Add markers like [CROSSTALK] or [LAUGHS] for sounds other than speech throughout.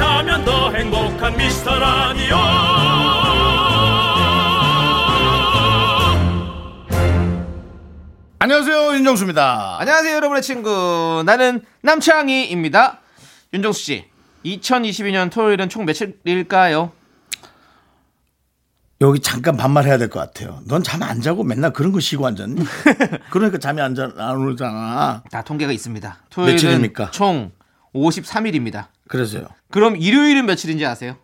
함께하면 더 행복한 미스터 라디오 안녕하세요 윤정수입니다. 안녕하세요, 여러분의 친구. 나는 남창희입니다. 윤정수 씨, 2022년 토요일은 총 며칠일까요? 여기 잠깐 반말해야 될 것 같아요. 넌 잠 안 자고 맨날 그런 거 쉬고 앉았니? [LAUGHS] 그러니까 잠이 안, 자, 안 오잖아. 다 통계가 있습니다. 토요일은 며칠입니까? 총 53일입니다. 그래서요. 그럼 일요일은 며칠인지 아세요?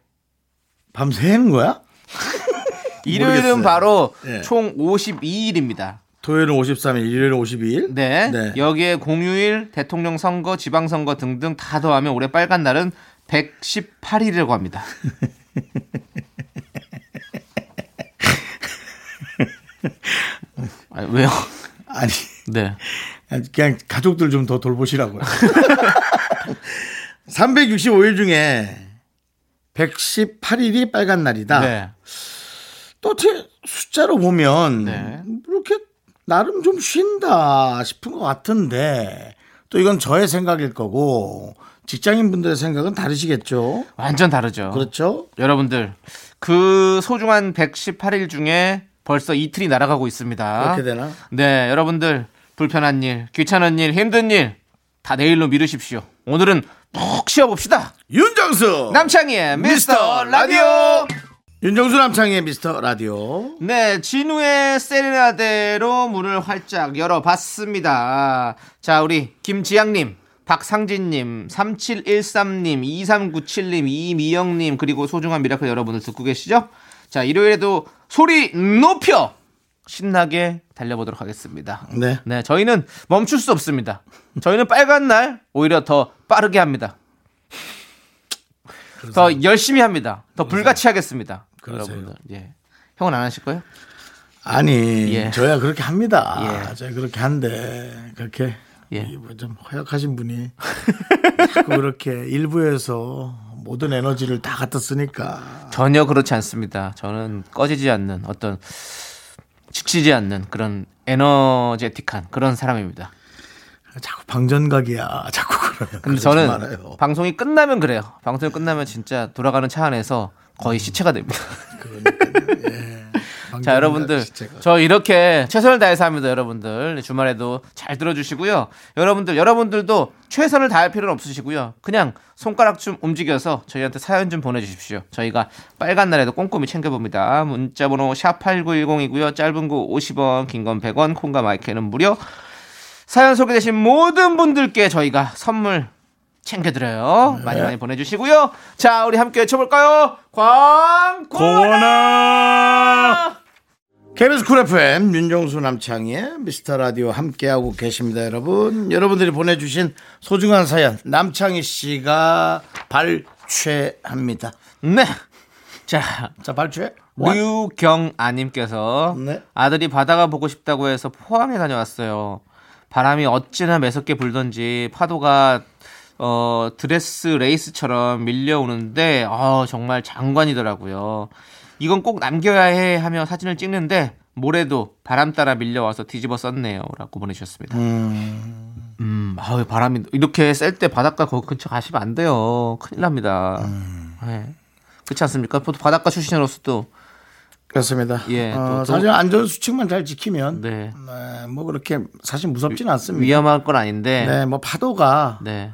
밤 새는 거야? [LAUGHS] 일요일은 모르겠어요. 바로 예. 총 52일입니다. 토요일은 53일, 일요일은 52일. 네. 네. 여기에 공휴일, 대통령 선거, 지방 선거 등등 다 더하면 올해 빨간 날은 118일이라고 합니다. [LAUGHS] 아, 왜요? 아니, 네. 그냥 가족들 좀 더 돌보시라고요. [LAUGHS] 365일 중에 118일이 빨간 날이다. 네. 또 어떻게 숫자로 보면 네. 이렇게 나름 좀 쉰다 싶은 것 같은데 또 이건 저의 생각일 거고 직장인 분들의 생각은 다르시겠죠. 완전 다르죠. 그렇죠? 여러분들, 그 소중한 118일 중에 벌써 이틀이 날아가고 있습니다. 그렇게 되나? 네, 여러분들 불편한 일, 귀찮은 일, 힘든 일 다 내일로 미루십시오. 오늘은 푹 쉬어봅시다. 윤정수 남창희의 미스터 미스터 라디오. 윤정수 남창희의 미스터 라디오 네, 진우의 세레나데로 문을 활짝 열어봤습니다. 자, 우리 김지양님, 박상진님, 3713님, 2397님, 이미영님, 그리고 소중한 미라클 여러분들 듣고 계시죠? 자, 일요일에도 소리 높여! 신나게 달려보도록 하겠습니다. 네. 네, 저희는 멈출 수 없습니다. 저희는 빨간 날 오히려 더 빠르게 합니다. 더 열심히 합니다. 더 불같이 하겠습니다. 그러세요. 여러분들. 예. 형은 안 하실 거예요? 아니 예. 저야 그렇게 합니다. 예. 저야 그렇게 한데 그렇게 예. 뭐좀 허약하신 분이 자꾸 그렇게 일부에서 모든 에너지를 다 갖다 쓰니까 전혀 그렇지 않습니다. 저는 꺼지지 않는 어떤 지치지 않는 그런 에너제틱한 그런 사람입니다. 자꾸 방전각이야. [LAUGHS] 자꾸 그러면. 근데 저는 말아요. 방송이 끝나면 그래요. 방송이 끝나면 진짜 돌아가는 차 안에서 거의 시체가 됩니다. 자, 여러분들. 저 이렇게 최선을 다해서 합니다, 여러분들. 주말에도 잘 들어주시고요. 여러분들, 여러분들도 최선을 다할 필요는 없으시고요. 그냥 손가락 좀 움직여서 저희한테 사연 좀 보내주십시오. 저희가 빨간 날에도 꼼꼼히 챙겨봅니다. 문자번호 샵8910이고요. 짧은 거 50원, 긴 건 100원, 콩과 마이크는 무료. 사연 소개되신 모든 분들께 저희가 선물 챙겨드려요. 많이 많이 보내주시고요. 자, 우리 함께 외쳐볼까요? 광고나! KBS 쿨 FM 윤정수 남창희의 미스터 라디오 함께하고 계십니다, 여러분. 여러분들이 보내주신 소중한 사연 남창희 씨가 발췌합니다. 네. 자, 자, 발췌. 류경아님께서 네. 아들이 바다가 보고 싶다고 해서 포항에 다녀왔어요. 바람이 어찌나 매섭게 불던지 파도가 어, 드레스 레이스처럼 밀려오는데 어, 정말 장관이더라고요. 이건 꼭 남겨야 해 하며 사진을 찍는데 모래도 바람 따라 밀려와서 뒤집어 썼네요 라고 보내주셨습니다. 음, 아우 바람이 이렇게 셀 때 바닷가 거기 근처 가시면 안 돼요. 큰일 납니다. 네. 그렇지 않습니까? 보통 바닷가 출신으로서도 그렇습니다. 예, 어, 또- 또- 사실 안전 수칙만 잘 지키면 네. 네, 뭐 그렇게 사실 무섭지는 않습니다. 위험한 건 아닌데 네, 뭐 파도가 네.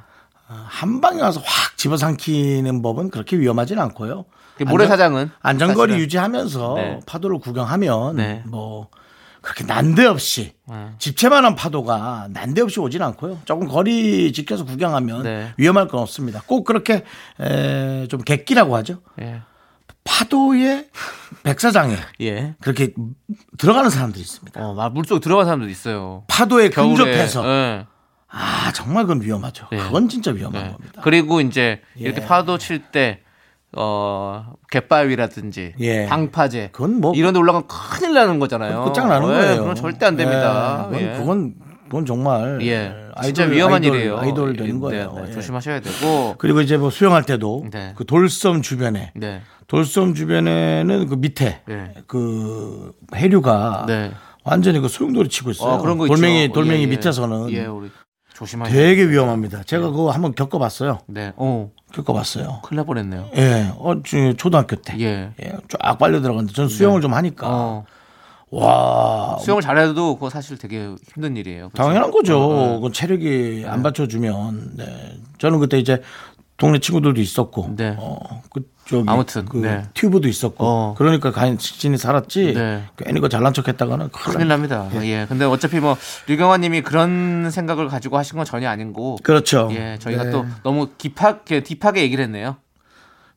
한 방에 와서 확 집어삼키는 법은 그렇게 위험하진 않고요. 그 모래사장은 안전거리 사실은- 유지하면서 네. 파도를 구경하면 네. 뭐 그렇게 난데없이 네. 집채만한 파도가 난데없이 오진 않고요. 조금 거리 지켜서 구경하면 네. 위험할 건 없습니다. 꼭 그렇게 에, 좀 객기라고 하죠. 예. 파도의 백사장에 [LAUGHS] 예. 그렇게 들어가는 사람들이 있습니다. 어, 막 물속 들어간 사람도 있어요. 파도에 겨울에. 근접해서 예. 아 정말 그건 위험하죠. 네. 그건 진짜 위험한 네. 겁니다. 그리고 이제 이렇게 예. 파도 칠 때 어 갯바위라든지 예. 방파제 그건 뭐- 이런 데 올라가면 큰일 나는 거잖아요. 끝장나는 예, 거예요. 그건 절대 안 됩니다. 예, 그건, 예. 그건 그건 정말 예. 아이돌, 진짜 위험한 아이돌, 일이에요. 아이돌 예, 되는 거예요. 네, 네, 예. 조심하셔야 되고. 그리고 이제 뭐 수영할 때도 네. 그 돌섬 주변에 네. 돌섬 주변에는 그 밑에 네. 그 해류가 네. 완전히 그 소용돌이 치고 있어요. 어, 그런 거 돌멩이 있죠. 돌멩이 예, 예. 밑에서는 예, 우리 조심하셔야 되게 위험합니다. 제가 그거 한번 겪어봤어요. 네. 어, 겪어봤어요. 큰일 날 뻔했네요. 예, 어, 저 초등학교 때. 예. 예, 쫙 빨려 들어갔는데 전 수영을 좀 하니까 어, 와 수영을 잘해도 그거 사실 되게 힘든 일이에요. 그렇죠? 당연한 거죠. 어, 어. 그 체력이 안 받쳐주면. 네. 저는 그때 이제 동네 친구들도 있었고, 네. 어, 그 저기 아무튼, 그 네. 튜브도 있었고, 어. 그러니까 간신히 살았지. 네. 괜히 그 잘난 척했다가는 큰일 납니다. 납니다. 예. 근데 어차피 뭐 류경환님이 그런 생각을 가지고 하신 건 전혀 아닌 거고. 그렇죠. 예, 저희가 네. 또 너무 깊하게 딥하게 얘기를 했네요.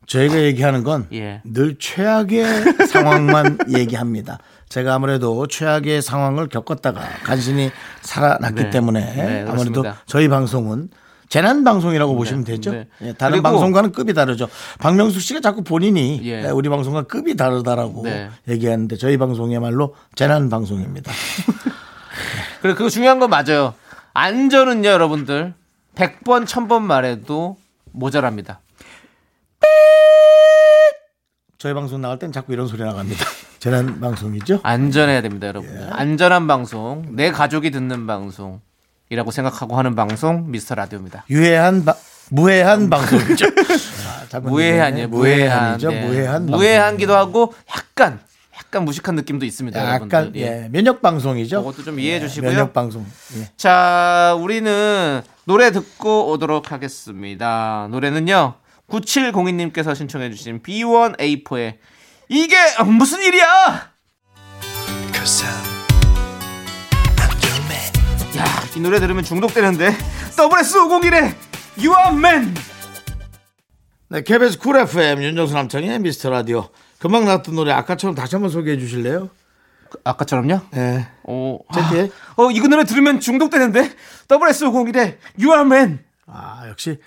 저희가 얘기하는 건 예. 늘 최악의 [LAUGHS] 상황만 얘기합니다. 제가 아무래도 최악의 상황을 겪었다가 간신히 살아났기 네. 때문에 네, 아무래도 그렇습니다. 저희 방송은 재난 방송이라고 보시면 되죠. 네. 예, 다른 방송과는 급이 다르죠. 박명수 씨가 자꾸 본인이 예. 예, 우리 방송과 급이 다르다라고 네. 얘기하는데 저희 방송이야말로 재난 방송입니다. [LAUGHS] 그래, 그거 중요한 건 맞아요. 안전은요, 여러분들. 100번, 1000번 말해도 모자랍니다. 저희 방송 나갈 땐 자꾸 이런 소리 나갑니다. 재난 방송이죠. 안전해야 됩니다, 여러분들. 예. 안전한 방송, 내 가족이 듣는 방송 이라고 생각하고 하는 방송, 미스터 라디오입니다. 유해한 바- 무해한 방송이죠. [LAUGHS] 아, 자꾸 무해한이에요, 무해한. 무해한이죠. 네. 무해한 무해한기도 하고, 약간, 약간 무식한 느낌도 있습니다, 약간 여러분들. 예, 면역 방송이죠. 그것도 좀 이해해 주시고요. 면역 방송. 예. 자, 우리는 노래 듣고 오도록 하겠습니다. 노래는요, 9702님께서 신청해 주신 B1A4의 이게 무슨 일이야! 야, 이 노래 들으면 중독되는데. WS501의 You are man! 네, KBS 쿨 FM 윤정수 남창의 미스터 라디오. 금방 나왔던 노래 아까처럼 다시 한번 소개해 주실래요? 아까처럼요? 네. 어, 저기. 아, 어, 이거 노래 들으면 중독되는데? WS501의 You are man! 아, 역시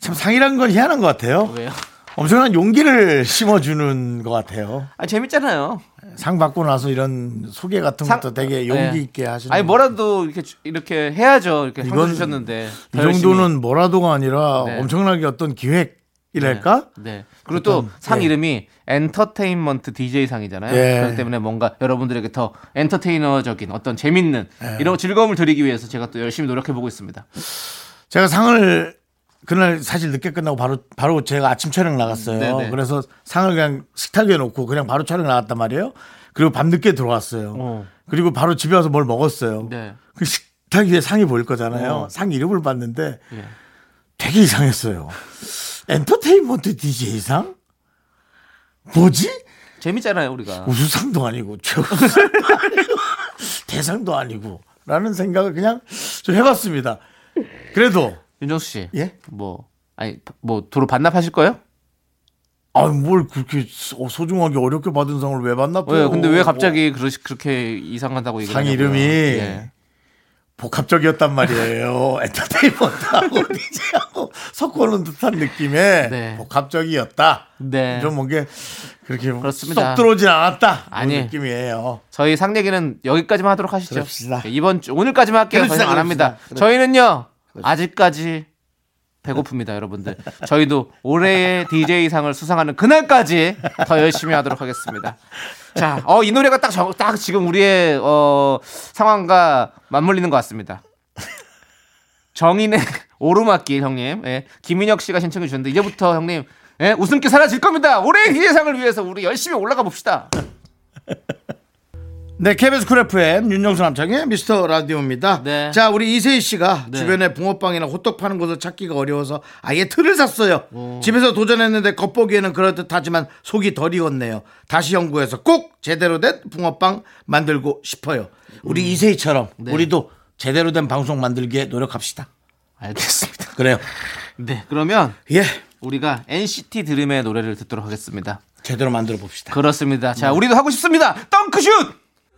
참 상이란 건 희한한 것 같아요. 왜요? 엄청난 용기를 심어주는 것 같아요. 아, 재밌잖아요. 상 받고 나서 이런 소개 같은 상- 것도 되게 용기 네. 있게 하시는. 아니 뭐라도 이렇게 주- 이렇게 해야죠. 이렇게 이건 주셨는데 이. 정도는 뭐라도가 아니라 네. 엄청나게 어떤 기획이랄까? 네. 그리고 또 어떤, 상 예. 이름이 엔터테인먼트 DJ 상이잖아요. 예. 그렇기 때문에 뭔가 여러분들에게 더 엔터테이너적인 어떤 재밌는 예. 이런 즐거움을 드리기 위해서 제가 또 열심히 노력해 보고 있습니다. 제가 상을 그날 사실 늦게 끝나고 바로 바로 제가 아침 촬영 나갔어요. 네네. 그래서 상을 그냥 식탁에 놓고 그냥 바로 촬영 나갔단 말이에요. 그리고 밤 늦게 들어왔어요. 어. 그리고 바로 집에 와서 뭘 먹었어요. 네. 그 식탁 위에 상이 보일 거잖아요. 어. 상 이름을 봤는데 예. 되게 이상했어요. 엔터테인먼트 DJ상? 뭐지? 재밌잖아요, 우리가. 우수상도 아니고 최우수상도 아니고 [LAUGHS] 대상도 아니고 라는 생각을 그냥 좀 해봤습니다. 그래도 윤정수 씨. 예? 뭐 아니 뭐 도로 반납하실 거예요? 아뭘 그렇게 소- 소중하게 어렵게 받은 상을 왜 받나요? 왜 근데 왜 갑자기 그러, 그렇게 이상하다고 얘기를 상. 이름이 예. 복합적이었단 말이에요. [LAUGHS] 엔터테인먼트하고 DJ하고 섞어놓은 듯한 느낌의 네. 복합적이었다. 네. 좀 뭔게 그렇게 그렇습니다. 쏙 들어오진 않았다. 아니. 그런 느낌이에요. 저희 상 얘기는 여기까지만 하도록 하시죠. 그럽시다. 네, 이번 주 오늘까지만 할게요. 더 그럽시다, 이상 안 합니다. 그럽시다. 저희는요 아직까지 배고픕니다, 여러분들. 저희도 올해의 DJ 상을 수상하는 그날까지 더 열심히 하도록 하겠습니다. 자, 어, 이 노래가 딱, 저, 딱 지금 우리의 어, 상황과 맞물리는 것 같습니다. 정인의 오르막길 형님, 예, 김인혁 씨가 신청해 주셨는데 이제부터 형님 예, 웃음기 사라질 겁니다. 올해의 DJ상을 위해서 우리 열심히 올라가 봅시다. 네, KBS 쿨 FM 윤정수 남창희의 미스터 라디오입니다. 네. 자, 우리 이세희 씨가 네. 주변에 붕어빵이나 호떡 파는 곳을 찾기가 어려워서 아예 틀을 샀어요. 집에서 도전했는데 겉보기에는 그럴듯하지만 속이 덜 익었네요. 다시 연구해서 꼭 제대로 된 붕어빵 만들고 싶어요. 우리 음. 이세희 씨처럼 네. 우리도 제대로 된 방송 만들기에 노력합시다. 알겠습니다. [LAUGHS] 그래요. 네, 그러면 예. 우리가 NCT 드림의 노래를 듣도록 하겠습니다. 제대로 만들어 봅시다. 그렇습니다. 자, 우리도 하고 싶습니다. 덩크슛!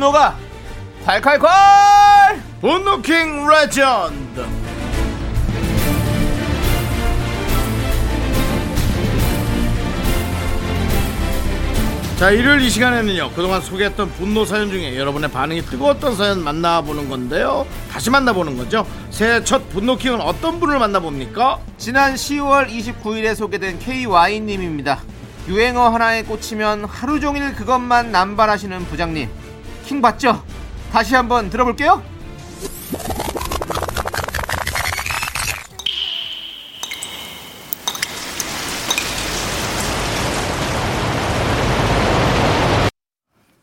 분노가 콸콸콸! 분노킹 레전드. 자 일요일 이 시간에는요 그동안 소개했던 분노 사연 중에 여러분의 반응이 뜨거웠던 사연 만나보는 건데요. 다시 만나보는 거죠. 새해 첫 분노킹은 어떤 분을 만나봅니까? 지난 10월 29일에 소개된 KY님입니다. 유행어 하나에 꽂히면 하루 종일 그것만 남발하시는 부장님. 킹 받죠? 다시 한번 들어볼게요.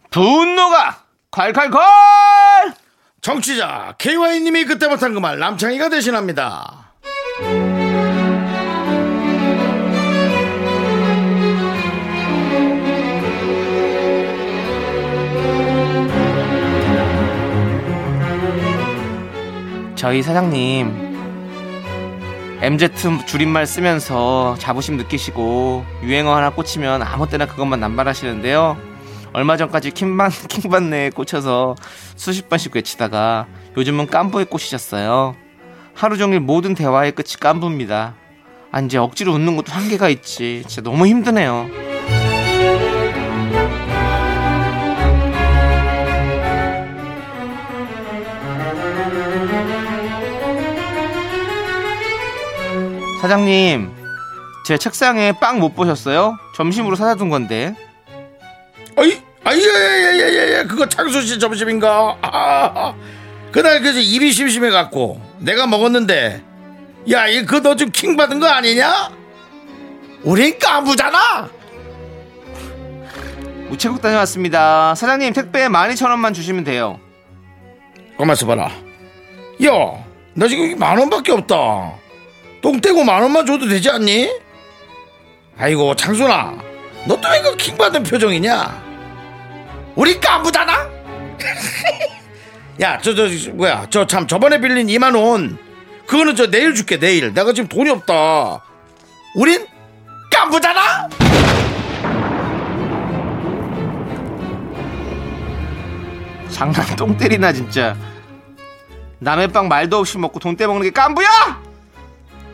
분노가 콸콸콸! 정취자 KY님이 그때 못한 그 말 남창희가 대신합니다 저희 사장님 MZ 줄임말 쓰면서 자부심 느끼시고 유행어 하나 꽂히면 아무 때나 그것만 남발하시는데요. 얼마 전까지 킹반 [LAUGHS] 킹반내에 꽂혀서 수십 번씩 외치다가 요즘은 깐부에 꽂히셨어요. 하루 종일 모든 대화의 끝이 깐부입니다. 아 이제 억지로 웃는 것도 한계가 있지. 진짜 너무 힘드네요. 사장님, 제 책상에 빵 못 보셨어요? 점심으로 사다 둔 건데. 어이 아예예 예 예 그거 창수 씨 점심인가 아, [LAUGHS] 그날 그저 입이 심심해 갖고 내가 먹었는데 야 이거 너좀킹 받은 거 아니냐 우린 까부잖아 우체국 다녀왔습니다. 사장님 택배 12,000원만 주시면 돼요. 가만있어 봐라 야 나 지금 만 원밖에 없다 똥 떼고 만 원만 줘도 되지 않니? 아이고 창순아. 너 또 왜 그 킹 받은 표정이냐? 우리 까부잖아 [LAUGHS] 야저 저 뭐야. 저 참 저번에 빌린 2만 원. 그거는 저 내일 줄게 내일. 내가 지금 돈이 없다. 우린 까부잖아 장난 똥 때리나 진짜. 남의 빵 말도 없이 먹고 돈 떼먹는 게 깐부야?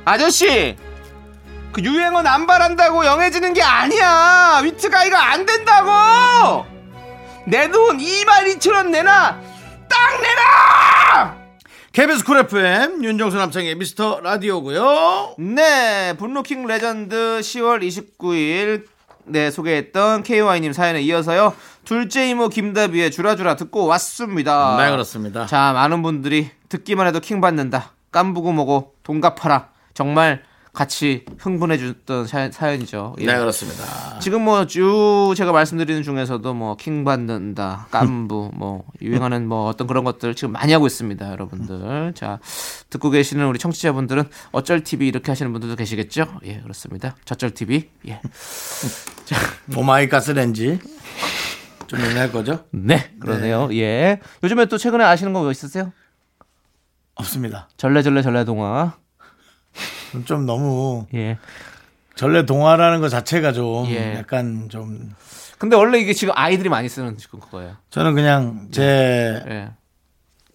아저씨, 그 유행어 남발한다고 young해지는 게 아니야. wit guy가 안 된다고. 내 돈 22,000원 내놔. 딱 내놔. KBS 쿨 FM 윤정수 남창희의 미스터 라디오고요 네, 분노킹 레전드 10월 29일 네 소개했던 KY님 사연에 이어서요 둘째 이모 김다비의 주라주라 듣고 왔습니다. 네 그렇습니다 자, 많은 분들이 듣기만 해도 킹 받는다. 깐부고 뭐고 돈 갚아라. 정말 같이 흥분해 줬던 사- 사연이죠. 예. 네 그렇습니다 지금 뭐 쭉 제가 말씀드리는 중에서도 뭐 킹 받는다, 깐부, [LAUGHS] 뭐 유행하는 뭐 어떤 그런 것들 지금 많이 하고 있습니다, 여러분들. 자 듣고 계시는 우리 청취자분들은 어쩔 TV 이렇게 하시는 분들도 계시겠죠? 예, 그렇습니다. 저쩔 TV. 예, [LAUGHS] 오마이 가스렌지 좀 얘기할 거죠? 네, 그러네요. 예. 요즘에 또 최근에 아시는 거 뭐 있으세요? 없습니다 전래전래 전래동화. 좀 너무 예. 전래 동화라는 것 자체가 좀 예. 약간 좀 근데 원래 이게 지금 아이들이 많이 쓰는 지금 그거예요. 저는 그냥 제 예.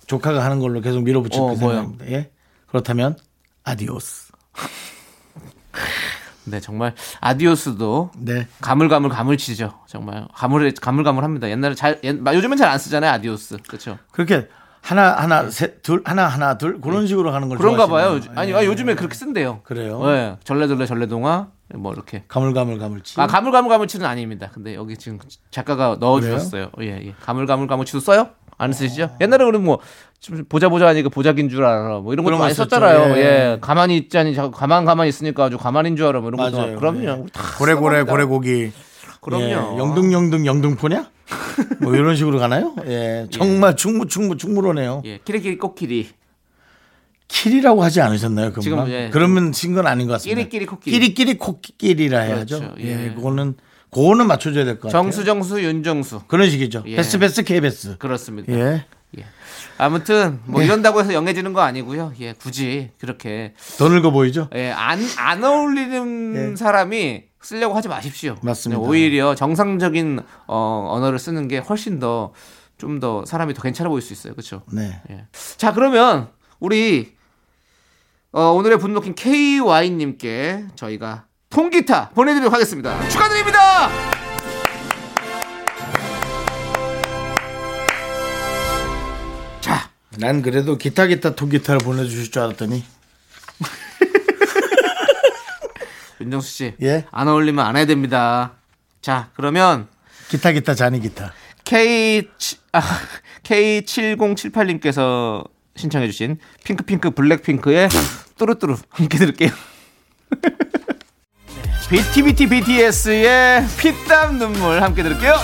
조카가 하는 걸로 계속 밀어붙일 어, 그? 생각입니다. 예? 그렇다면 adiós. [LAUGHS] 네, 정말 adiós도 네. 가물가물 가물치죠. 정말 가물 가물가물합니다. 옛날에 잘 옛, 요즘은 잘 안 쓰잖아요, adiós. 그렇죠? 그렇게 하나 하나 셋둘 하나 하나 둘 그런 식으로 하는 걸 그런가. 봐요. 요즘- 아니, 예. 아, 요즘에 그렇게 쓴대요. 그래요? 네, 전래전래 전래동화 뭐 이렇게. 가물가물 가물치. 아, 가물가물 가물치는 아닙니다. 근데 여기 지금 작가가 넣어주셨어요. 예, 예. 가물가물 가물치도 써요? 안 쓰시죠? 옛날에 우리 뭐좀 보자 보자 하니까 보자긴 줄 알아. 뭐 이런 것도 그런 거 많이 썼죠. 썼잖아요. 예. 예. 가만히 있자니 자꾸 가만 가만히 있으니까 아주 가만인 줄 알아. 뭐 이런 것도 맞아요. 그럼요. 예. 우리 다 고래고래. 고래고기. 그럼요. 예. 영등 영등 영등포냐? 뭐 이런 식으로 가나요? 예. [LAUGHS] 정말 충무 충무 충무로네요. 예, 키리키리 코끼리. 킬이라고 하지 않으셨나요? 금방? 지금, 예. 그러면 친건 아닌 것 같습니다. 끼리끼리 코끼리. 끼리끼리 코끼리라 해야죠. 그렇죠. 예. 예. 그거는 그거는 맞춰줘야 될 것 같아요. 정수 정수 윤정수 그런 식이죠. 예. 베스 베스 케이베스. 그렇습니다. 예. 아무튼 뭐 네. 이런다고 해서 영해지는 거 아니고요. 예, 굳이 그렇게 더 늙어 보이죠? 예, 안, 안 어울리는 예. 사람이 쓰려고 하지 마십시오. 맞습니다. 네, 오히려 정상적인 어, 언어를 쓰는 게 훨씬 더 좀 더 사람이 더 괜찮아 보일 수 있어요. 그렇죠? 네. 예. 자, 그러면 우리 어, 오늘의 분노킹 KY님께 저희가 통기타 보내 드리도록 하겠습니다. 축하드립니다! 자, 난 그래도 기타 기타 통기타를 보내 주실 줄 알았더니 윤정수 씨. 예. 안 어울리면 안 해야 됩니다. 자, 그러면 기타 기타 자니 기타. K 아, [LAUGHS] K7078님께서 신청해 주신 핑크핑크 블랙핑크의 뚜루뚜루 함께 들을게요. [LAUGHS] BTBT BTS의 피땀 눈물 함께 들을게요.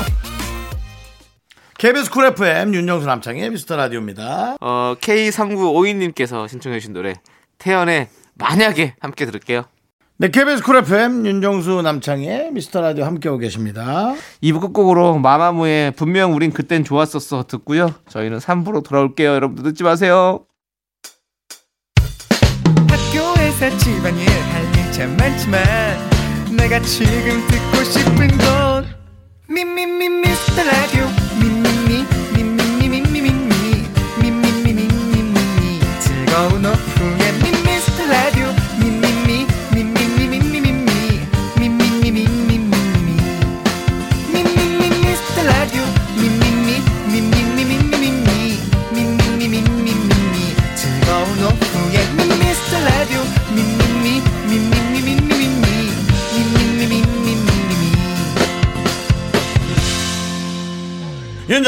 KBS 쿨 FM 윤정수 남창희의 미스터 라디오입니다. 어, K3952님께서 신청해 주신 노래 태연의 만약에 함께 들을게요. 네, KBS 쿨 FM 윤정수 남창희의 미스터 라디오 함께하고 계십니다. 2부 끝곡으로 마마무의 분명 우린 그땐 좋았었어 듣고요. 저희는 3부로 돌아올게요. 여러분들 늦지 마세요. 학교에서 집안일 할일참 많지만 내가 지금 듣고 싶은 건 미미미 미스터 라디오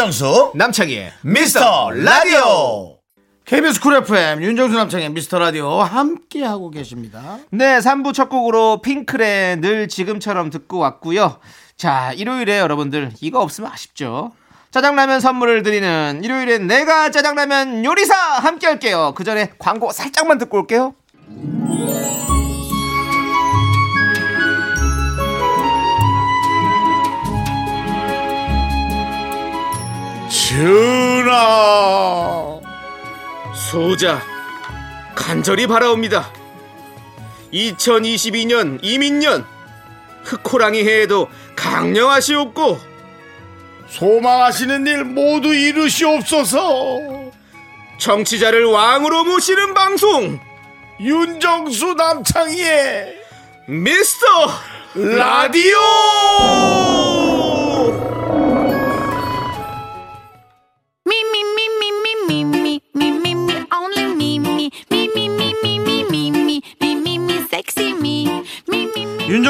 윤정수 남창희의 미스터 라디오. KBS Cool FM 윤정수 남창희의 미스터 라디오 함께하고 계십니다. 네, 3부 첫 곡으로 핑클의 늘 지금처럼 듣고 왔고요. 자, 일요일에 여러분들 이거 없으면 아쉽죠. 짜장라면 선물을 드리는 일요일엔 내가 짜장라면 요리사 함께 할게요. 그 전에 광고 살짝만 듣고 올게요. 전하 소자 간절히 바라옵니다. 2022년 이민년 흑호랑이 해에도 강령하시옵고 소망하시는 일 모두 이루시옵소서. 정치자를 왕으로 모시는 방송 윤정수 남창희의 미스터 라디오.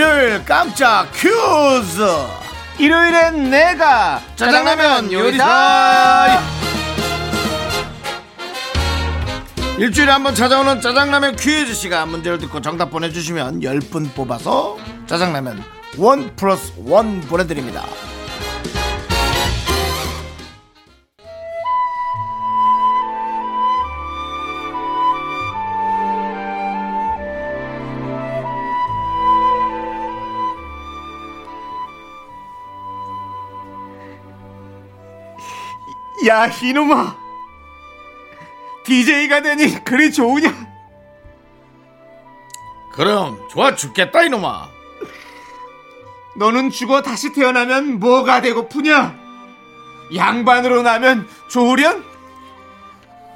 일요일 깜짝 퀴즈. 일요일엔 내가 짜장라면 요리사. 일주일에 한 번 찾아오는 짜장라면 퀴즈 시간 문제를 듣고 정답 보내주시면 10분 뽑아서 짜장라면 원 플러스 원 보내드립니다. 야 이놈아 DJ가 되니 그리 좋으냐 그럼 좋아 죽겠다 이놈아. 너는 죽어 다시 태어나면 뭐가 되고프냐? 양반으로 나면 좋으련?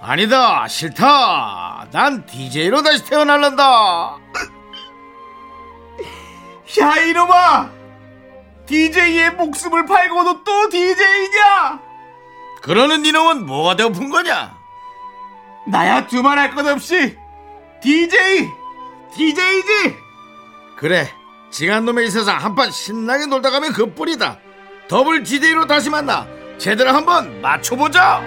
아니다 싫다. 난 DJ로 다시 태어날란다. 야 이놈아! DJ의 목숨을 팔고도 또 DJ냐? 그러는 이놈은 뭐가 되고픈 거냐? 나야 두말할 것 없이 DJ! DJ지! 그래 징한 놈의 이 세상 한판 신나게 놀다 가면 그뿐이다. 더블 DJ로 다시 만나 제대로 한번 맞춰보자.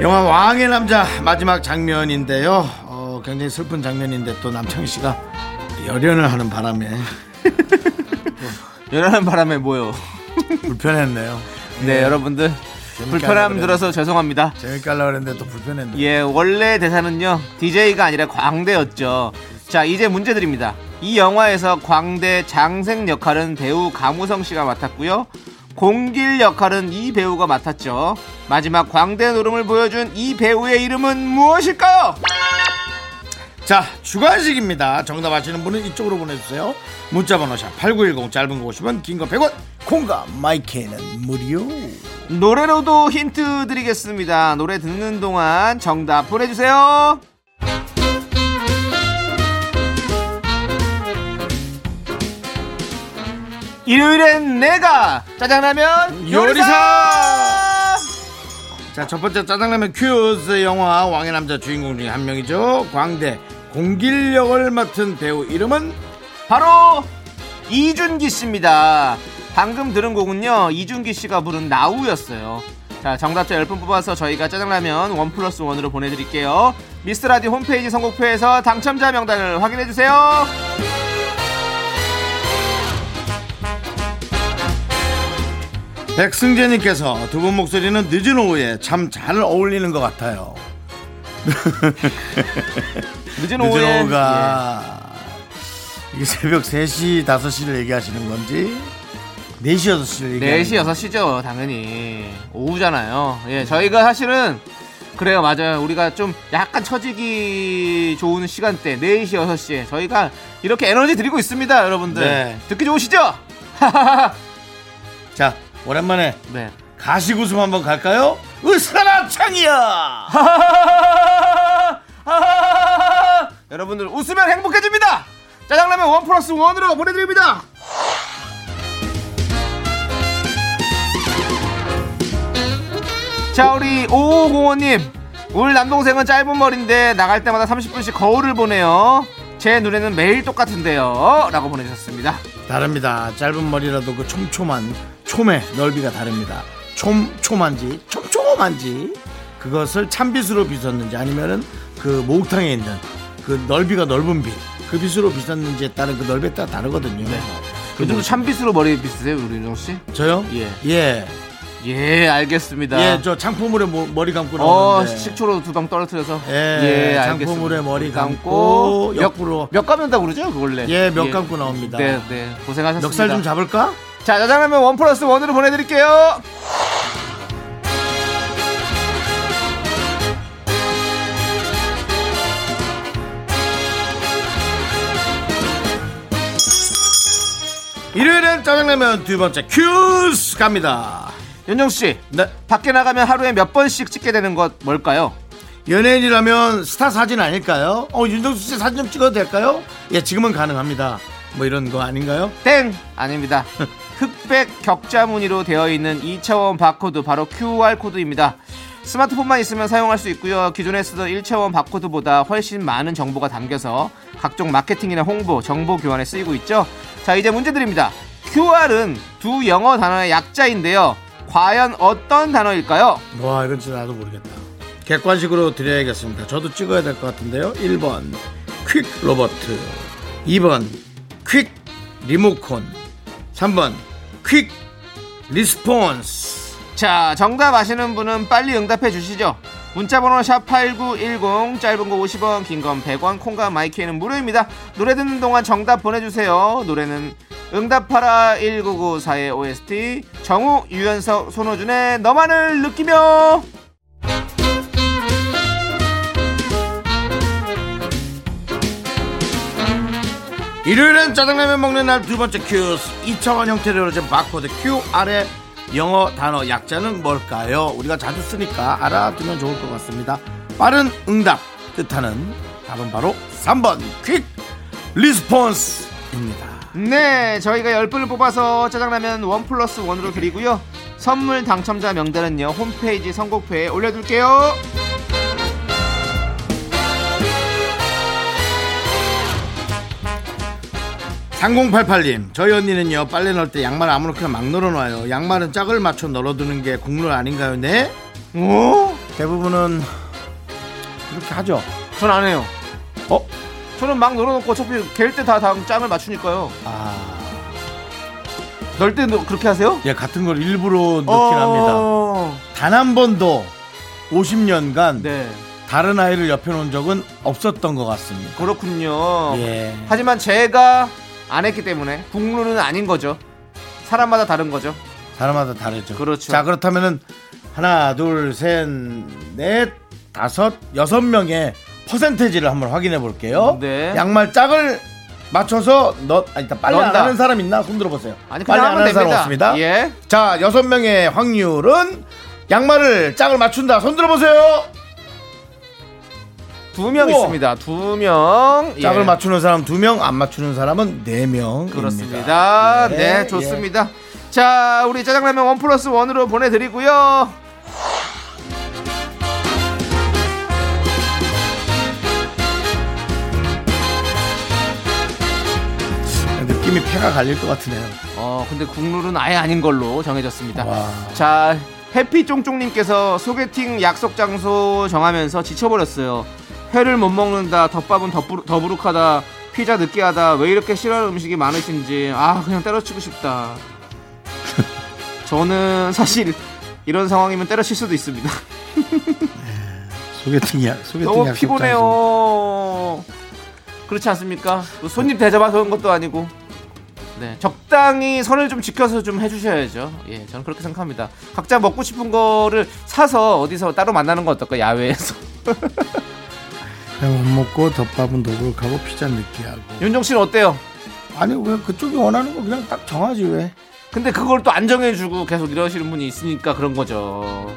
영화 왕의 남자 마지막 장면인데요. 어, 굉장히 슬픈 장면인데 또 남창희 씨가 열연을 하는 바람에 [LAUGHS] 연하는 바람에 뭐요? 불편했네요. 네, 여러분들 불편함. 들어서 죄송합니다. 재밌게 하려고 했는데 또 불편했네요. 예, 원래 대사는요, DJ가 아니라 광대였죠. 자, 이제 문제 드립니다. 이 영화에서 광대 장생 역할은 배우 강우성 씨가 맡았고요. 공길 역할은 이 배우가 맡았죠. 마지막 광대 노름을 보여준 이 배우의 이름은 무엇일까요? 자, 주관식입니다. 정답 아시는 분은 이쪽으로 보내주세요. 문자번호 샵8910 짧은 거 50원, 긴 거 100원, 콩과 마이케는 무료. 노래로도 힌트 드리겠습니다. 노래 듣는 동안 정답 보내주세요. 일요일엔 내가 짜장라면 요리사! 자, 첫 번째 짜장라면 큐즈 영화 왕의 남자 주인공 중에 한 명이죠. 광대 공길 역을 맡은 배우 이름은 바로 이준기 씨입니다. 방금 들은 곡은요, 이준기 씨가 부른 나우였어요. 자, 정답자 10분 뽑아서 저희가 짜장라면 원 플러스 원으로 보내드릴게요. 미스터라디오 홈페이지 선곡표에서 당첨자 명단을 확인해주세요. 백승재님께서 두 분 목소리는 늦은 오후에 참 잘 어울리는 것 같아요. [LAUGHS] 늦은 오후에. 오후가 이게 새벽 3시, 5시를 얘기하시는 건지? 4시, 6시를 예, 얘기하는 4시 6시죠 당연히. 오후잖아요. 예 저희가 사실은 그래요 맞아요. 우리가 좀 약간 처지기 좋은 시간대 4시 6시에 저희가 이렇게 에너지 드리고 있습니다 여러분들. 네. 듣기 좋으시죠? [LAUGHS] 자, 오랜만에 네. 가식 웃음 한번 갈까요? 으스라라 창이야! 여러분들 웃으면 행복해집니다. 짜장라면 원 플러스 원으로 보내드립니다. 자 우리 5505님. 우리 남동생은 짧은 머리인데 나갈 때마다 30분씩 거울을 보네요. 제 눈에는 매일 똑같은데요. 라고 보내주셨습니다. 다릅니다. 짧은 머리라도 그 촘촘한 촘의 넓이가 다릅니다. 촘촘한지 촘촘한지. 그것을 참빗으로 빗었는지 아니면은 그 목욕탕에 있는 그 넓이가 넓은 빗 그 빗으로 빗었는지에 따른 그 넓이에 따라 다르거든요. 그 요즘도 뭐- 참빗으로 머리 빗으세요 우리 윤정 씨? 저요? 예. 예. 예 알겠습니다 예, 저 창포물에 모- 머리 감고 어 나오는데. 식초로 두 방 떨어뜨려서 예, 알겠습니다. 창포물에 머리 감고 옆으로 멱 감는다고 그러죠? 그 원래 예, 멱 감고 나옵니다. 네, 네. 고생하셨습니다. 멱살 좀 잡을까? 자, 짜장라면 one plus one으로 보내드릴게요. 일요일엔 짜장라면 두 번째 퀴즈 갑니다. 윤정수 씨, 네. 밖에 나가면 하루에 몇 번씩 찍게 되는 것 뭘까요? 연예인이라면 스타 사진 아닐까요? 어, 윤정수 씨 사진 좀 찍어도 될까요? 예, 지금은 가능합니다. 뭐 이런 거 아닌가요? 땡! 아닙니다. [LAUGHS] 흑백 격자 무늬로 되어 있는 2차원 바코드 바로 QR 코드입니다. 스마트폰만 있으면 사용할 수 있고요. 기존에 쓰던 1차원 바코드보다 훨씬 많은 정보가 담겨서 각종 마케팅이나 홍보, 정보 교환에 쓰이고 있죠. 자, 이제 문제 드립니다. QR은 두 영어 단어의 약자인데요. 과연 어떤 단어일까요? 와, 이건 진짜 나도 모르겠다. 객관식으로 드려야겠습니다. 저도 찍어야 될 것 같은데요. 1번 quick Robert 2번 quick 리모컨 3번 quick response 자, 정답 아시는 분은 빨리 응답해 주시죠. 문자번호 샵8910 짧은 거 50원 긴 건 100원 콩과 my K는 무료입니다. 노래 듣는 동안 정답 보내주세요. 노래는 응답하라 1994의 OST 정우 유연석 손호준의 너만을 느끼며 일요일엔 짜장라면 먹는 날 두 번째 퀴즈 2차원 형태로 이루어진 바코드 QR의 영어 단어 약자는 뭘까요? 우리가 자주 쓰니까 알아두면 좋을 것 같습니다. 빠른 응답 뜻하는 답은 바로 3번 quick response입니다. 네 저희가 10분을 뽑아서 짜장라면 one plus one으로 드리고요 선물 당첨자 명단은요 홈페이지 선곡표에 올려둘게요 3088님 저희 언니는요 빨래 넣을 때 양말 아무렇게나 막 널어놔요. 양말은 짝을 맞춰 널어두는 게 국룰 아닌가요? 네? 어? 대부분은 그렇게 하죠. 전 안 해요. 어? 저는 막 널어놓고 어차피 갤 때 다 다음 짱을 맞추니까요. 아... 널 때도 그렇게 하세요? 예, 같은 걸 일부러 넣긴 합니다. 어... 단한 번도 50년간 네. 다른 아이를 옆에 놓은 적은 없었던 것 같습니다. 그렇군요. 예. 하지만 제가 안 했기 때문에 국룰은 아닌 거죠. 사람마다 다른 거죠. 사람마다 다르죠. 그렇죠. 자 그렇다면은 하나 둘셋넷 다섯 여섯 명의 퍼센테이지를 한번 확인해 볼게요. 네. 양말 짝을 맞춰서 넣 아니 일단 빨리 안 넣는다. 하는 사람 있나? 손 들어보세요. 아니 빨리 안 하는 사람 됩니다. 없습니다. 예. 자 여섯 명의 확률은 양말을 짝을 맞춘다. 손 들어보세요 두 명 우와. 있습니다. 두 명. 짝을 예. 맞추는 사람 두 명 안 맞추는 사람은 네 명 그렇습니다. 네, 좋습니다. 자, 우리 짜장라면 원 플러스 원으로 보내드리고요. 느낌이 패가 갈릴 것 같으네요 어, 근데 국룰은 아예 아닌 걸로 정해졌습니다. 와. 자, 해피 쫑쫑님께서 소개팅 약속 장소 정하면서 지쳐버렸어요. 회를 못 먹는다, 덮밥은 더부룩, 더부룩하다, 피자 느끼하다, 왜 이렇게 싫어하는 음식이 많으신지, 아, 그냥 때려치고 싶다. [LAUGHS] 저는 사실 이런 상황이면 때려칠 수도 있습니다. 소개팅이야 [LAUGHS] 소개팅 너무. 피곤해요. 그렇지 않습니까? 또 손님 대접하서 그런 것도 아니고. 네, 적당히 선을 좀 지켜서 좀 해주셔야죠. 예, 저는 그렇게 생각합니다. 각자 먹고 싶은 거를 사서 어디서 따로 만나는 거 어떨까? 야외에서. [LAUGHS] 그냥 못 먹고 덮밥은 도둑하고 피자 느끼하고 윤정 씨는 어때요? 아니 왜 그쪽이 원하는 거 그냥 딱 정하지 왜 근데 그걸 또 안 정해주고 계속 이러시는 분이 있으니까 그런 거죠.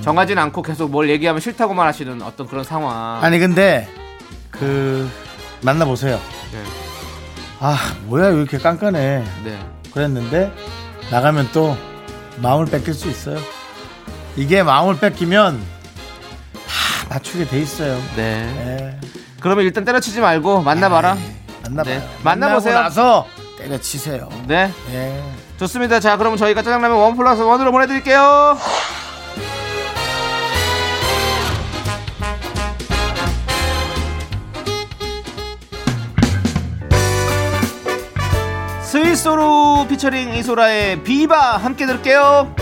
정하진 않고 계속 뭘 얘기하면 싫다고만 하시는 어떤 그런 상황. 아니 근데 그 만나보세요 네, 아 뭐야 왜 이렇게 깐깐해 네. 그랬는데 나가면 또 마음을 뺏길 수 있어요 이게 마음을 뺏기면 다 맞추게 돼 있어요 네. 예. 그러면 일단 때려치지 말고 만나봐라. 만나봐요 네. 만나보세요. 만나고 나서 때려치세요 네. 예. 좋습니다. 자, 그럼 저희가 짜장라면 원 플러스 원으로 보내드릴게요. 스위스로 피처링 이소라의 비바 함께 들을게요.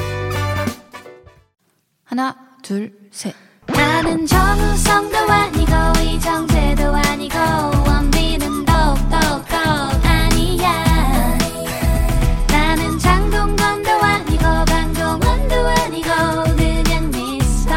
하나, 둘, 셋. 나는 정우성도 아니고 이정재도 아니고 원빈은 더욱더 아니야. 나는 장동건도 아니고 강동원도 아니고 그냥 미스터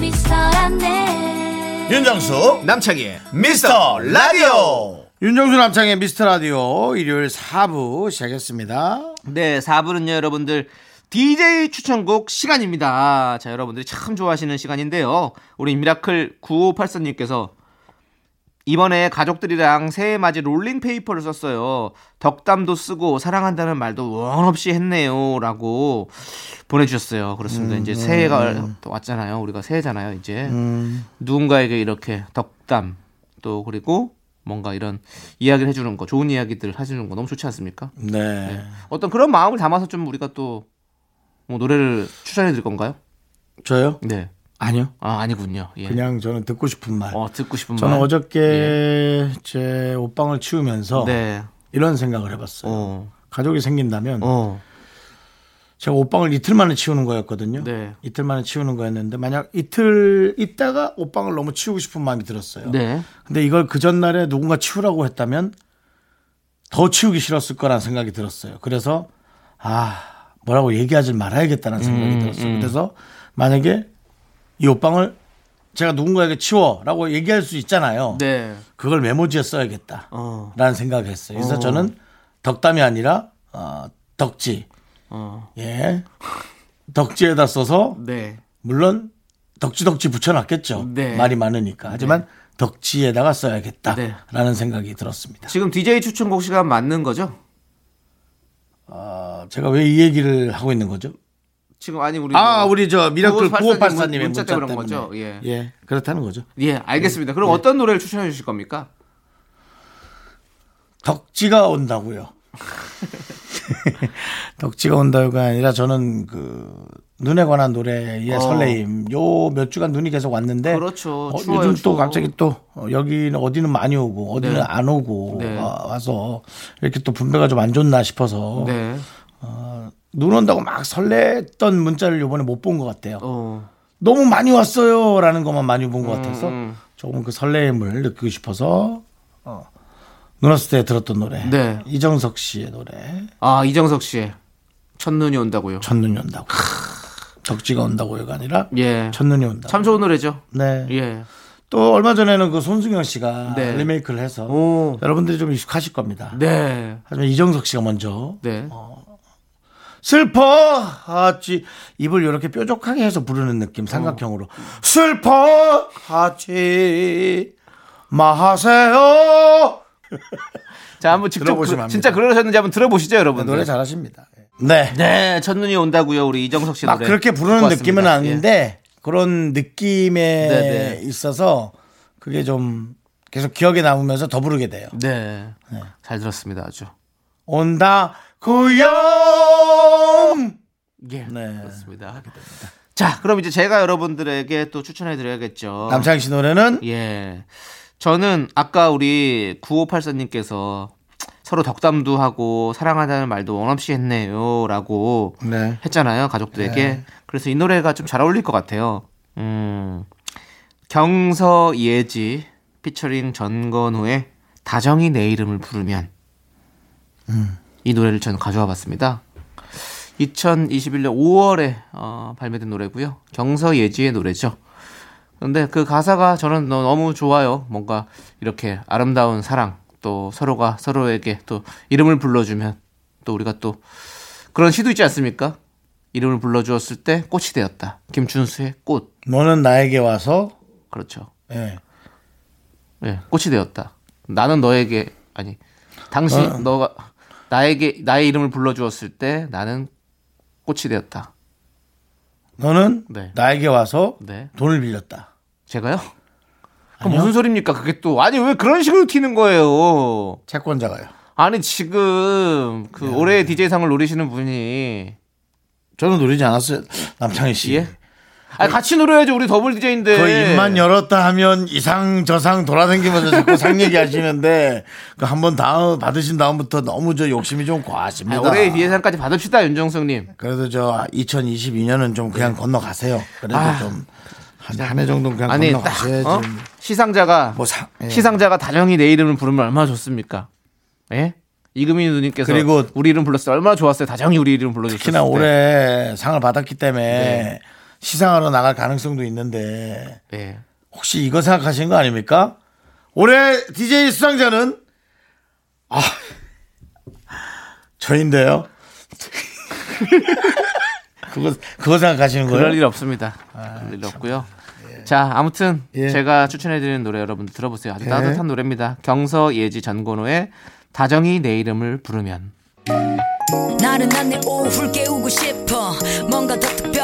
미스터란데. 윤정수 남창희의 미스터 라디오. 윤정수 남창희의 미스터 라디오. 일요일 4부 시작했습니다. 네, 4부는요, 여러분들. DJ 추천곡 시간입니다. 자, 여러분들이 참 좋아하시는 시간인데요. 우리 미라클 9584님께서 이번에 가족들이랑 새해 맞이 롤링페이퍼를 썼어요. 덕담도 쓰고 사랑한다는 말도 원 없이 했네요. 라고 보내주셨어요. 그렇습니다. 이제 새해가 또 왔잖아요. 우리가 새해잖아요. 이제. 누군가에게 이렇게 덕담 또 그리고 뭔가 이런 이야기를 해주는 거, 좋은 이야기들 해주는 거 너무 좋지 않습니까? 네. 어떤 그런 마음을 담아서 좀 우리가 또 뭐 노래를 추천해 드릴 건가요? 저요? 네. 아니요. 아, 아니군요. 예. 그냥 저는 듣고 싶은 말. 어, 듣고 싶은 저는 말. 어저께 제 옷방을 치우면서 네. 이런 생각을 해봤어요. 어. 가족이 생긴다면 어. 제가 옷방을 이틀 만에 치우는 거였거든요. 네. 이틀 만에 치우는 거였는데 만약 이틀 있다가 옷방을 너무 치우고 싶은 마음이 들었어요. 네. 근데 이걸 그 전날에 누군가 치우라고 했다면 더 치우기 싫었을 거란 생각이 들었어요. 그래서 아 뭐라고 얘기하지 말아야겠다는 생각이 들었어요. 그래서 만약에 이 옷방을 제가 누군가에게 치워라고 얘기할 수 있잖아요. 네. 그걸 메모지에 써야겠다라는 어. 생각을 했어요. 그래서 저는 덕담이 아니라 어, 덕지. 어. 예. 덕지에다 써서 네. 물론 덕지 덕지 붙여놨겠죠. 네. 말이 많으니까. 하지만 덕지에다가 써야겠다라는 네. 생각이 들었습니다. 지금 DJ 추천곡 시간 맞는 거죠? 어, 제가 왜 이 얘기를 하고 있는 거죠? 지금 아니 우리 아, 뭐- 우리 저 미라클 9584 9584님의 문자 문자 때문에. 그런 거죠? 예. 예, 그렇다는 거죠. 예, 알겠습니다. 그럼 어떤 노래를 추천해 주실 겁니까? 덕지가 온다고요. [LAUGHS] 덕지가 온다고가 아니라 저는 그 눈에 관한 노래의 어. 설레임. 요 몇 주간 눈이 계속 왔는데 그렇죠. 어, 추워요, 요즘 추워. 또 갑자기 또 어, 여기는 어디는 많이 오고 어디는 네. 안 오고 네. 와- 와서 이렇게 또 분배가 좀 안 좋나 싶어서 네. 눈 온다고 막 설렜던 문자를 요번에 못 본 것 같아요. 어. 너무 많이 왔어요 라는 것만 많이 본 것 같아서 음. 조금 그 설레임을 느끼고 싶어서 어, 눈 왔을 때 들었던 노래 네. 이정석 씨의 노래 아, 이정석 씨의 첫눈이 온다고요. 첫눈이 온다고 덕지가 온다고요가 아니라 예. 첫눈이 온다. 참 좋은 노래죠. 네. 예. 또 얼마 전에는 그 손승영 씨가 네. 리메이크를 해서 오. 여러분들이 좀 익숙하실 겁니다. 네. 하지만 이정석 씨가 먼저 네. 슬퍼 하지 입을 이렇게 뾰족하게 해서 부르는 느낌 삼각형으로 슬퍼 하지 마세요 [LAUGHS] 자, 한번 직접 그-. 진짜 그러셨는지 한번 들어보시죠, 여러분. 노래 잘하십니다. 네. 네, 첫눈이 온다고요. 우리 이정석 씨막 노래. 그렇게 부르는 느낌은. 아닌데 그런 느낌에 네, 네. 있어서 그게 좀 계속 기억에 남으면서 더 부르게 돼요. 예. 네. 잘 들었습니다, 아주. 온다 구영 예. 네. 그렇습니다. 자, 그럼 이제 제가 여러분들에게 또 추천해 드려야겠죠. 남창희 씨 노래는 예. 저는 아까 우리 9584님께서 서로 덕담도 하고 사랑한다는 말도 원없이 했네요. 라고 네. 했잖아요. 가족들에게. 그래서 이 노래가 좀 잘 어울릴 것 같아요. 음. 경서 예지 피처링 전건우의 다정이 내 이름을 부르면 이 노래를 저는 가져와 봤습니다. 2021년 5월에 어, 발매된 노래고요. 경서예지의 노래죠. 근데 그 가사가 저는 너- 너무 좋아요. 뭔가 이렇게 아름다운 사랑 또 서로가 서로에게 또 이름을 불러주면 또 우리가 또 그런 시도 있지 않습니까? 이름을 불러주었을 때 꽃이 되었다. 김춘수의 꽃. 너는 나에게 와서 그렇죠. 예. 예, 꽃이 되었다. 나는 너에게 아니 당신 어. 너가 나에게 나의 이름을 불러 주었을 때 나는 꽃이 되었다. 너는 네. 나에게 와서 네, 돈을 빌렸다. 제가요? 그럼 무슨 소리입니까? 그게 또 아니 왜 그런 식으로 튀는 거예요? 채권자가요. 아니 지금 그 올해의 DJ상을 노리시는 분이 저는 노리지 않았어요. 남창희 씨. 예? 아니 같이 노려야죠 우리 더블 DJ인데 그 입만 열었다 하면 이상 저상 돌아다니면서 자꾸 상 얘기하시는데 그 한번 다음 받으신 다음부터 너무 저 욕심이 좀 과하십니다. 올해의 DJ상까지 받읍시다 윤정숙님 그래도 저 2022년은 좀 그냥 건너가세요. 그래도 아, 좀한한해 정도는 그냥 아니 딱 건너가셔야지. 어? 시상자가 뭐 사, 예. 시상자가 다정히 내 이름을 부르면 얼마나 좋습니까? 예? 이금희 누님께서 그리고 우리 이름 불렀을 때 얼마나 좋았어요. 다정히 우리 이름 때. 특히나 올해 상을 받았기 때문에 네. 시상하러 나갈 가능성도 있는데 예. 혹시 이거 생각하신 거 아닙니까? 올해 DJ 수상자는 아 저인데요. [LAUGHS] 그거 그거 생각하시는 거예요? 그럴 일 없습니다. 그럴 일 없고요. 자, 아무튼 예. 제가 추천해드리는 노래 여러분들 들어보세요. 아주 예. 따뜻한 노래입니다. 경서 예지 전건호의 다정히 내 이름을 부르면. 나른한 내 오후를 깨우고 싶어 뭔가 더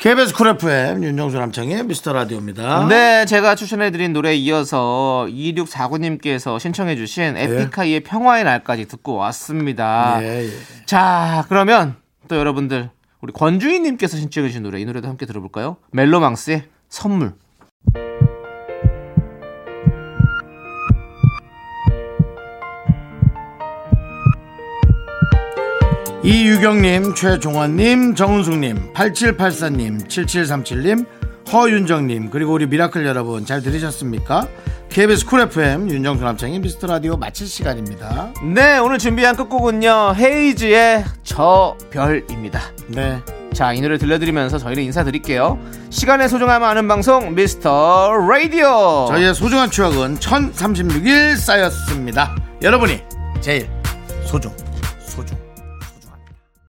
KBS Cool FM 윤정수 남창희 미스터 라디오입니다. 네, 제가 추천해드린 노래에 이어서 2649님께서 신청해주신 에픽하이의 평화의 날까지 듣고 왔습니다. 예, 예. 자, 그러면 또 여러분들 우리 권주희님께서 신청해주신 노래 이 노래도 함께 들어볼까요? 멜로망스의 선물. 이유경님, 최종원님, 정은숙님, 8784님, 7737님, 허윤정님, 그리고 우리 미라클 여러분 잘 들으셨습니까? KBS Cool FM 윤정수 남창희의 미스터 라디오 마칠 시간입니다. 네, 오늘 준비한 끝곡은요. 헤이즈의 저 별입니다. 네. 자, 이 노래 들려드리면서 저희는 인사드릴게요. 시간의 소중함을 아는 방송 미스터 라디오. 저희의 소중한 추억은 1036일 쌓였습니다. 여러분이 제일 소중.